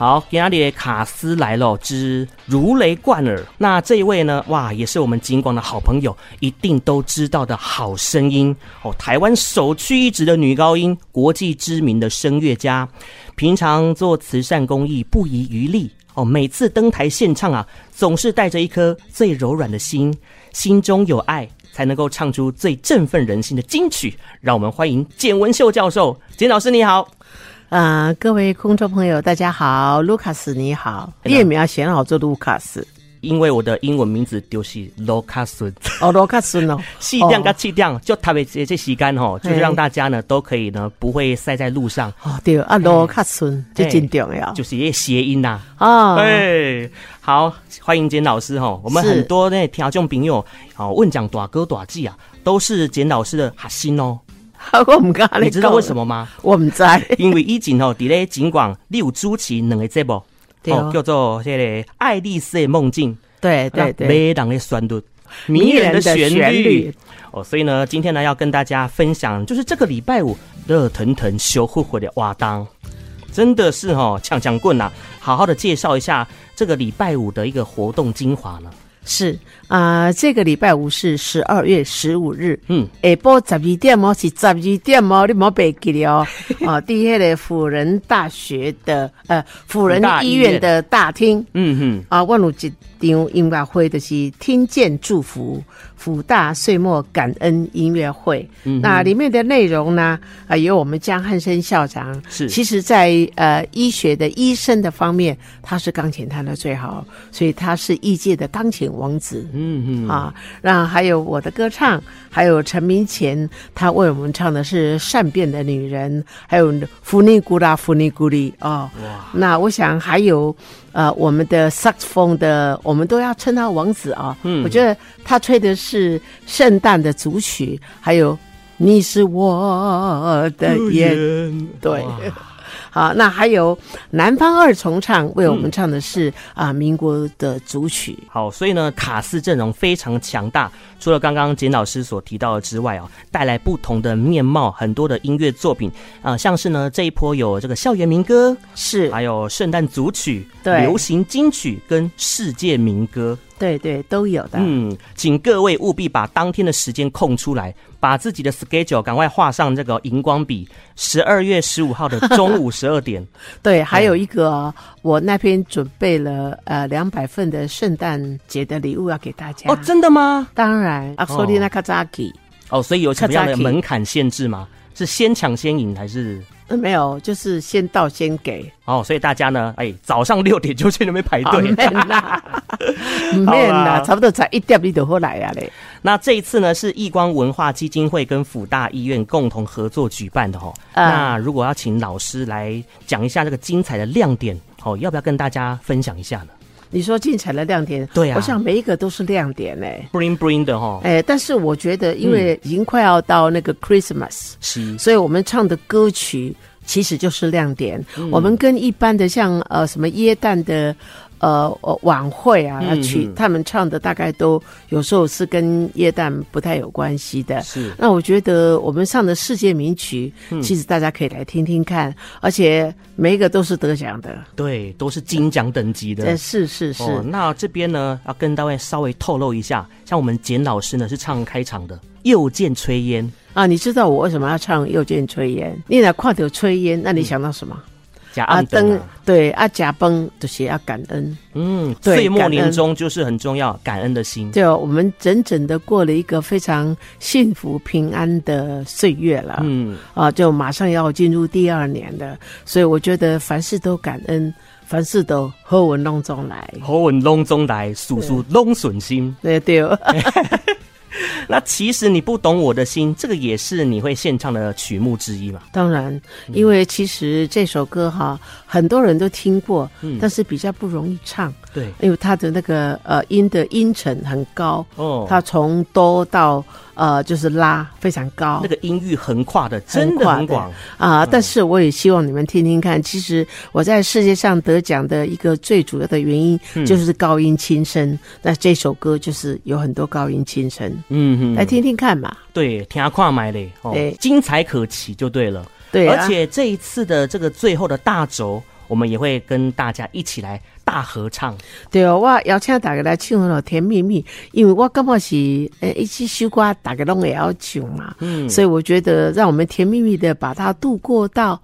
好，今天的卡斯来了之如雷贯耳。那这一位呢？哇，也是我们警广的好朋友，一定都知道的好声音哦。台湾首屈一指的女高音，国际知名的声乐家，平常做慈善公益不遗余力哦。每次登台献唱啊，总是带着一颗最柔软的心，心中有爱，才能够唱出最振奋人心的金曲。让我们欢迎简文秀教授，简老师你好。啊、呃，各位空中朋友，大家好，卢卡斯你好，你也没有选好做卢卡斯，因为我的英文名字就是卢卡斯哦，卢卡斯哦，气量跟气量就特别这这时间吼，就是让大家呢都可以呢不会塞在路上。哦，对啊，卢卡斯这真重要，就是一个谐音呐。啊，哦、哎，好，欢迎简老师哈，我们很多那听众朋友哦问讲大哥大姐啊，都是简老师的核心哦。我唔敢你知道为什么吗？我唔知，因为以前吼，伫咧警广，你有主持两个节目，哦，叫做这个《爱丽丝的梦境》，对对对，迷人的旋律，迷人的旋律。哦，所以呢，今天呢要跟大家分享，就是这个礼拜五热腾腾、羞乎乎的瓦当，真的是哈抢抢棍呐！好好的介绍一下这个礼拜五的一个活动精华呢。是啊、呃，这个礼拜五是十二月十五日，嗯，下晡十二点哦，是十二点哦，你莫别记了哦，啊，第一个辅仁大学的呃辅仁医院的大厅，嗯哼，啊，万有一。场音乐会的是听见祝福辅大岁末感恩音乐会，嗯、那里面的内容呢，啊、呃，有我们江汉生校长是，其实在呃医学的医生的方面，他是钢琴弹的最好，所以他是医界的钢琴王子，嗯嗯啊，然后还有我的歌唱，还有陈明前，他为我们唱的是善变的女人，还有弗尼古拉弗尼古里哦，哇，那我想还有。呃，我们的萨克斯风的，我们都要称他王子啊。嗯，我觉得他吹的是圣诞的组曲，还有你是我的眼，对。好，那还有南方二重唱为我们唱的是啊、民国的组曲。好，所以呢，卡斯阵容非常强大。除了刚刚简老师所提到的之外啊，带来不同的面貌，很多的音乐作品啊、呃，像是呢这一波有这个校园民歌，是，还有圣诞组曲，对，流行金曲跟世界民歌。对对，都有的。嗯，请各位务必把当天的时间空出来，把自己的 schedule 赶快画上这个荧光笔。十二月十五号的中午 十二点。对，还有一个、哦嗯，我那边准备了呃两百份的圣诞节的礼物要给大家。哦，真的吗？当然。阿索利纳卡扎基。哦，所以有什么样的门槛限制吗？是先抢先赢还是？没有，就是先到先给哦，所以大家呢，哎，早上六点就去那边排队。没啦，没啦，差不多才一点你就好来啊嘞。那这一次呢，是易光文化基金会跟辅大医院共同合作举办的哦。嗯、那如果要请老师来讲一下这个精彩的亮点哦，要不要跟大家分享一下呢？你说精彩的亮点，对啊，我想每一个都是亮点嘞，bling bling 的哈。哎，但是我觉得，因为已经快要到那个 Christmas，是、嗯，所以我们唱的歌曲其实就是亮点。嗯、我们跟一般的像呃什么耶诞的。呃，晚会啊，曲、嗯、他们唱的大概都有时候是跟耶诞不太有关系的。是，那我觉得我们上的世界名曲，嗯、其实大家可以来听听看，而且每一个都是得奖的，对，都是金奖等级的。是是是、哦。那这边呢，要跟大家稍微透露一下，像我们简老师呢是唱开场的《又见炊烟》啊，你知道我为什么要唱《又见炊烟》？你来看到炊烟，那你想到什么？嗯啊灯对啊，假崩就是要感恩，嗯，岁末年终就是很重要，感恩的心。就我们整整的过了一个非常幸福平安的岁月了，嗯。啊，就马上要进入第二年了，所以我觉得凡事都感恩，凡事都好运隆中来，好运隆中来，事事拢顺心，对对。那其实你不懂我的心，这个也是你会献唱的曲目之一嘛？当然，因为其实这首歌哈，很多人都听过，嗯，但是比较不容易唱，对，因为它的那个呃音的音程很高哦，它从哆到呃就是拉非常高，那个音域横跨的真的很广。啊。但是我也希望你们听听看，其实我在世界上得奖的一个最主要的原因就是高音轻声，那这首歌就是有很多高音轻声。嗯哼，来听听看嘛。对，听下看买嘞，哦，精彩可期就对了。对、啊，而且这一次的这个最后的大轴，我们也会跟大家一起来大合唱。对哦，我邀请大家来唱《甜蜜蜜》，因为我根本是呃一起首歌，大家拢也要唱嘛。嗯，所以我觉得让我们甜蜜蜜的把它度过到。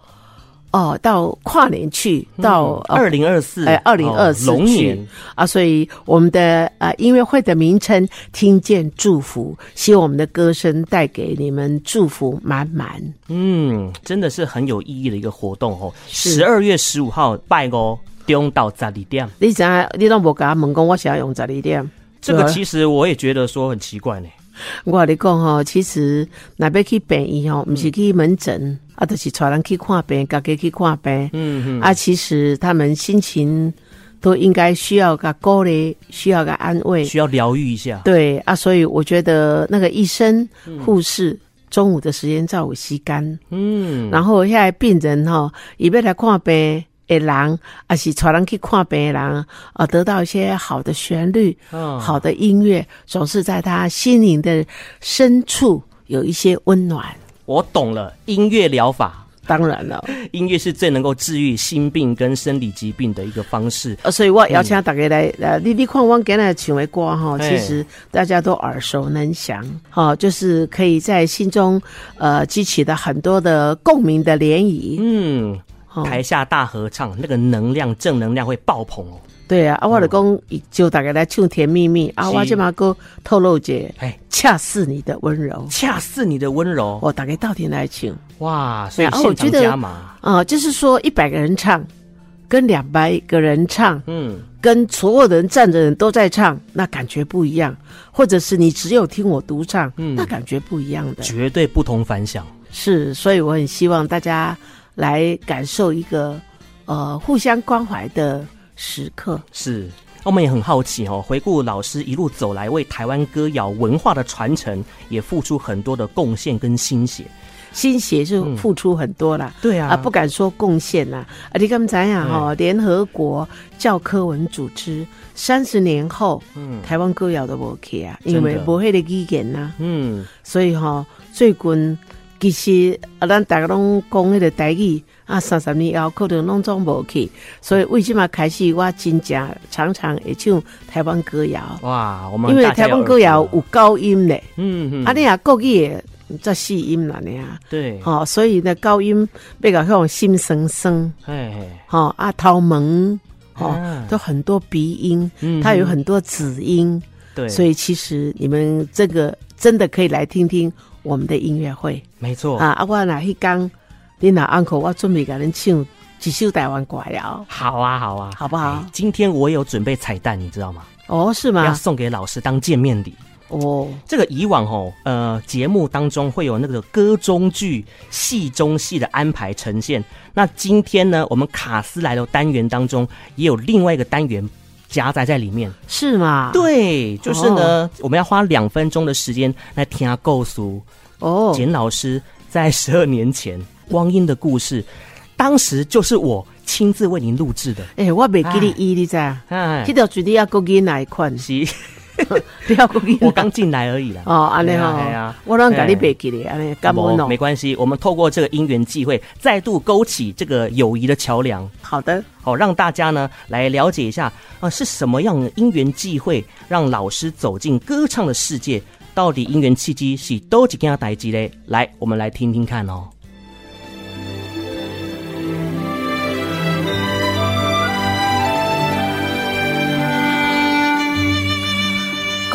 哦，到跨年去，到二零二四，哎，二零二四龙年啊，所以我们的呃音乐会的名称“听见祝福”，希望我们的歌声带给你们祝福满满。嗯，真的是很有意义的一个活动哦。十二月十五号拜哦，中到十二点。你怎你都无跟他问讲我想要用十二点？这个其实我也觉得说很奇怪呢。我跟你讲哈，其实那边去病医哦，不是去门诊。嗯啊，就是带人去看病，家己去看病。嗯嗯。啊，其实他们心情都应该需要个鼓励，需要个安慰，需要疗愈一下。对啊，所以我觉得那个医生、护士、嗯、中午的时间照顾吸干。嗯。然后现在病人哈，也要来看病的人，啊是带人去看病的人，啊得到一些好的旋律、哦、好的音乐，总是在他心灵的深处有一些温暖。我懂了，音乐疗法，当然了，音乐是最能够治愈心病跟生理疾病的一个方式。呃，所以我邀请大家来，呃、嗯，你你看我今日唱的歌哈，其实大家都耳熟能详，哈，就是可以在心中呃激起的很多的共鸣的涟漪。嗯，台下大合唱，那个能量正能量会爆棚哦。对啊，啊，我就讲就大家来唱《甜蜜蜜》啊，我这马哥透露姐，哎，恰似你的温柔，恰似你的温柔，我大概到底来唱？哇，所以现场加码。啊，就是说一百个人唱，跟两百个人唱，嗯，跟所有的人站着人都在唱，那感觉不一样，或者是你只有听我独唱，嗯，那感觉不一样的，绝对不同凡响。是，所以我很希望大家来感受一个呃互相关怀的。时刻是，我们也很好奇哦。回顾老师一路走来，为台湾歌谣文化的传承也付出很多的贡献跟心血，心血是付出很多啦。嗯、对啊，啊不敢说贡献呐。啊，你刚才讲哈，联合国教科文组织三十年后，嗯，台湾歌谣都无去啊，因为无迄个语言呐。嗯，所以哈，最近其实啊，咱大家拢讲迄个台语。啊，三十年以后可能拢总无去，所以为什么开始我真正常常会唱台湾歌谣？哇，我们因为台湾歌谣有高音嘞，嗯嗯，啊你啊国语在细音了呢，对，好、哦，所以呢高音比较像心声声，哎，好啊头门，哦，啊、都很多鼻音，嗯，它有很多子音，对，所以其实你们这个真的可以来听听我们的音乐会，没错啊，啊我哪去讲。你那 uncle，我准备给人唱几首台湾歌了。好啊，好啊，好不好？今天我有准备彩蛋，你知道吗？哦，是吗？要送给老师当见面礼。哦，这个以往哦，呃，节目当中会有那个歌中剧、戏中戏的安排呈现。那今天呢，我们卡斯来的单元当中也有另外一个单元夹杂在里面，是吗？对，就是呢，哦、我们要花两分钟的时间来听他告诉。哦，简老师在十二年前。光阴的故事，当时就是我亲自为您录制的。哎、欸，我没给你一，你在这条主题要勾给哪一款？是，我刚进来而已啦。哦，安尼哈，我让给你背给你，安尼干嘛没关系，我们透过这个因缘际会，再度勾起这个友谊的桥梁。好的，好，让大家呢来了解一下啊，是什么样的因缘际会，让老师走进歌唱的世界？到底因缘契机是多几件代志嘞？来，我们来听听看哦。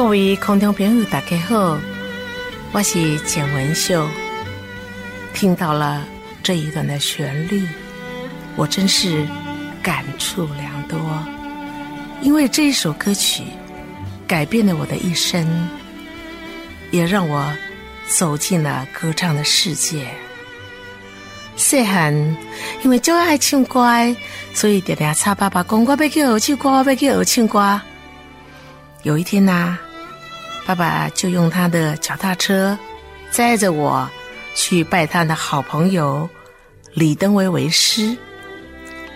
各位空中朋友，大家好，我是简文秀。听到了这一段的旋律，我真是感触良多，因为这一首歌曲改变了我的一生，也让我走进了歌唱的世界。细汉因为就爱唱歌，所以爹爹吵爸爸讲，我要去学唱歌，我要去学唱歌。有一天呐、爸爸就用他的脚踏车载着我去拜他的好朋友李登辉为师。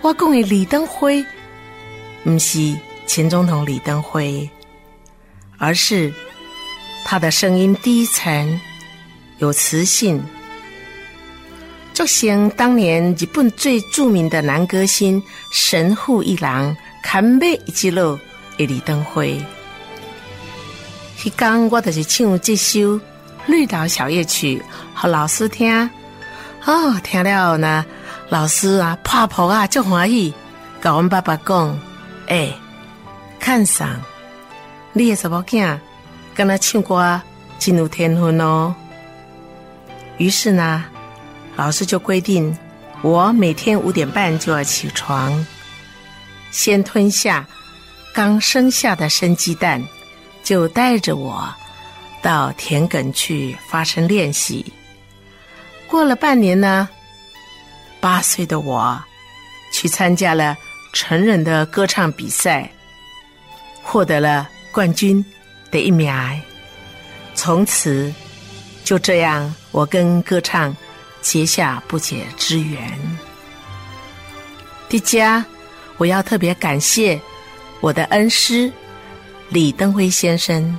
我讲的李登辉，不是前总统李登辉，而是他的声音低沉，有磁性，就像当年日本最著名的男歌星神户一郎看每一支路的李登辉。迄天我就是唱这首《绿岛小夜曲》给老师听，哦，听了后呢，老师啊，拍婆啊，就欢喜，跟我爸爸讲，哎、欸，看上你的什么囝，跟他唱歌真有天分哦。于是呢。老师就规定，我每天五点半就要起床，先吞下刚生下的生鸡蛋，就带着我到田埂去发声练习。过了半年呢，八岁的我去参加了成人的歌唱比赛，获得了冠军的一名。从此就这样，我跟歌唱。结下不解之缘。迪迦，我要特别感谢我的恩师李登辉先生，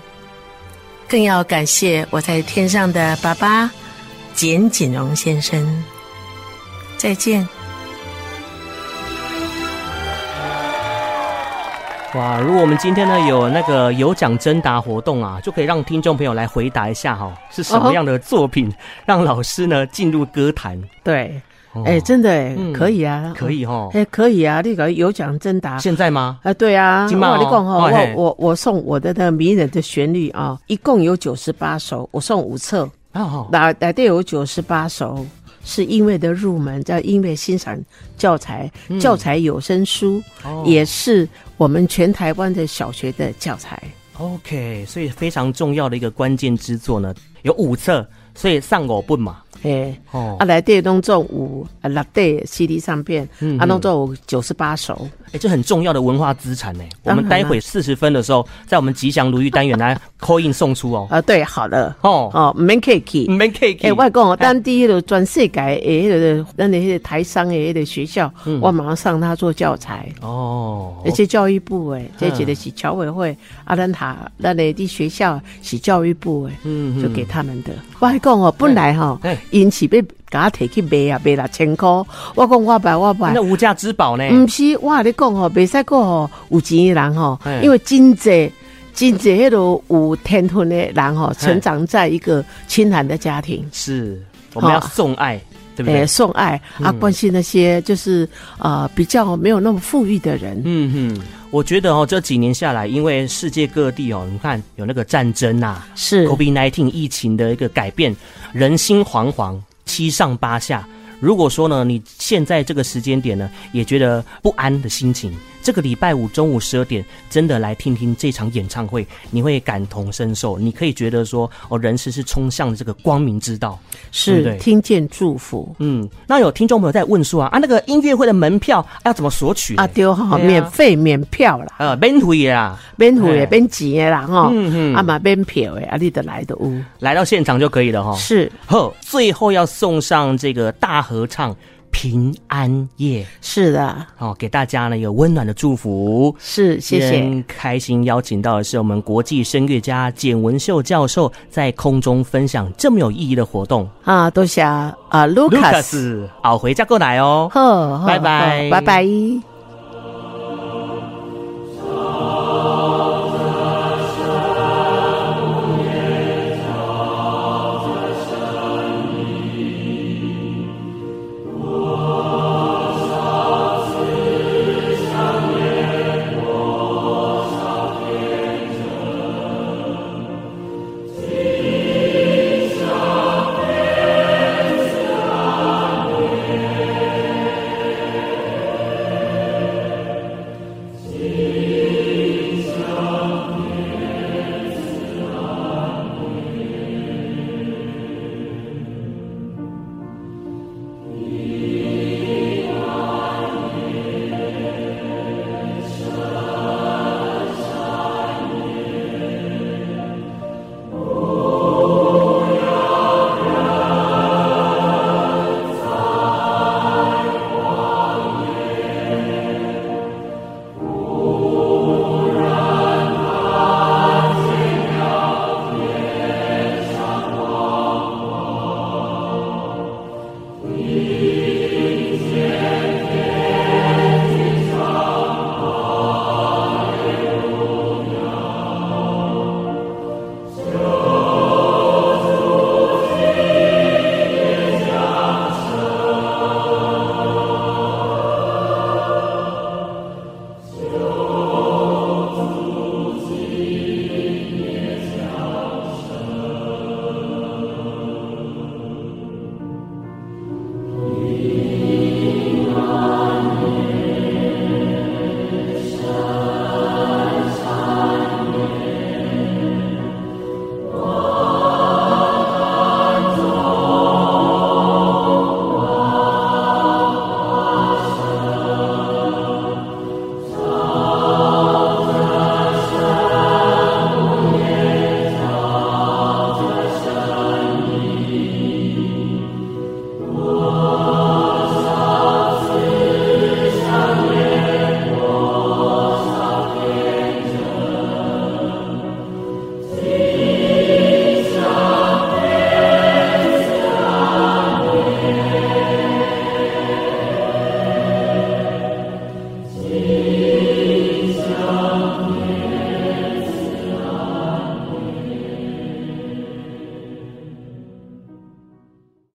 更要感谢我在天上的爸爸简锦荣先生。再见。哇！如果我们今天呢有那个有奖征答活动啊，就可以让听众朋友来回答一下哈、哦，是什么样的作品让老师呢进入歌坛？对，哎、真的哎、嗯，可以啊，可以哈、哦，哎、欸，可以啊，那个有奖征答，现在吗？啊，对啊，金马、哦、你讲哈，我我我送我的那个迷人的旋律啊，一共有九十八首，我送五册，哦，哪哪都有九十八首。是音乐的入门，叫音乐欣赏教材，嗯、教材有声书、哦，也是我们全台湾的小学的教材。OK，所以非常重要的一个关键之作呢，有五册，所以上五本嘛。哎，哦，啊，来电动作五啊，六对 CD 唱片，嗯，啊，动作九十八首，哎、欸，这很重要的文化资产呢。我们待会四十分的时候，在我们吉祥如意单元来 call in 送出哦。啊，对，好了，哦哦，免客气，免客气。哎，我讲哦，当地迄个全世界诶，迄个咱的迄个台商诶，迄个学校，嗯，我马上上他做教材哦。而且教育部诶，这几个是侨委会，啊，咱他咱的啲学校是教育部诶，嗯，就给他们的。我还讲哦，本来哈。因此要甲我提去卖啊，卖六千块。我讲我买我买，那无价之宝呢？不是，我跟你讲吼，袂使讲吼，有钱的人吼，因为真济真济迄个有天分的人吼，成长在一个清寒的家庭。是，我们要送爱，对不对？欸、送爱啊，关心那些就是呃比较没有那么富裕的人。嗯哼，我觉得哦，这几年下来，因为世界各地哦，你看有那个战争啊，是 COVID-19 疫情的一个改变。人心惶惶，七上八下。如果说呢，你现在这个时间点呢，也觉得不安的心情。这个礼拜五中午十二点，真的来听听这场演唱会，你会感同身受。你可以觉得说，哦，人生是冲向这个光明之道，是听见祝福。嗯，那有听众朋友在问说啊，啊，那个音乐会的门票要怎么索取？啊，丢哈，免费免票啦，呃，免费啦，免费免钱的啦哈，嗯嗯，啊嘛免票的，啊，你得来的屋，来到现场就可以了哈。是，呵，最后要送上这个大合唱。平安夜，是的，好，给大家呢有温暖的祝福。是，谢谢。开心邀请到的是我们国际声乐家简文秀教授，在空中分享这么有意义的活动啊！多谢啊，卢卡斯，好，回家过来哦。好，拜拜，拜拜。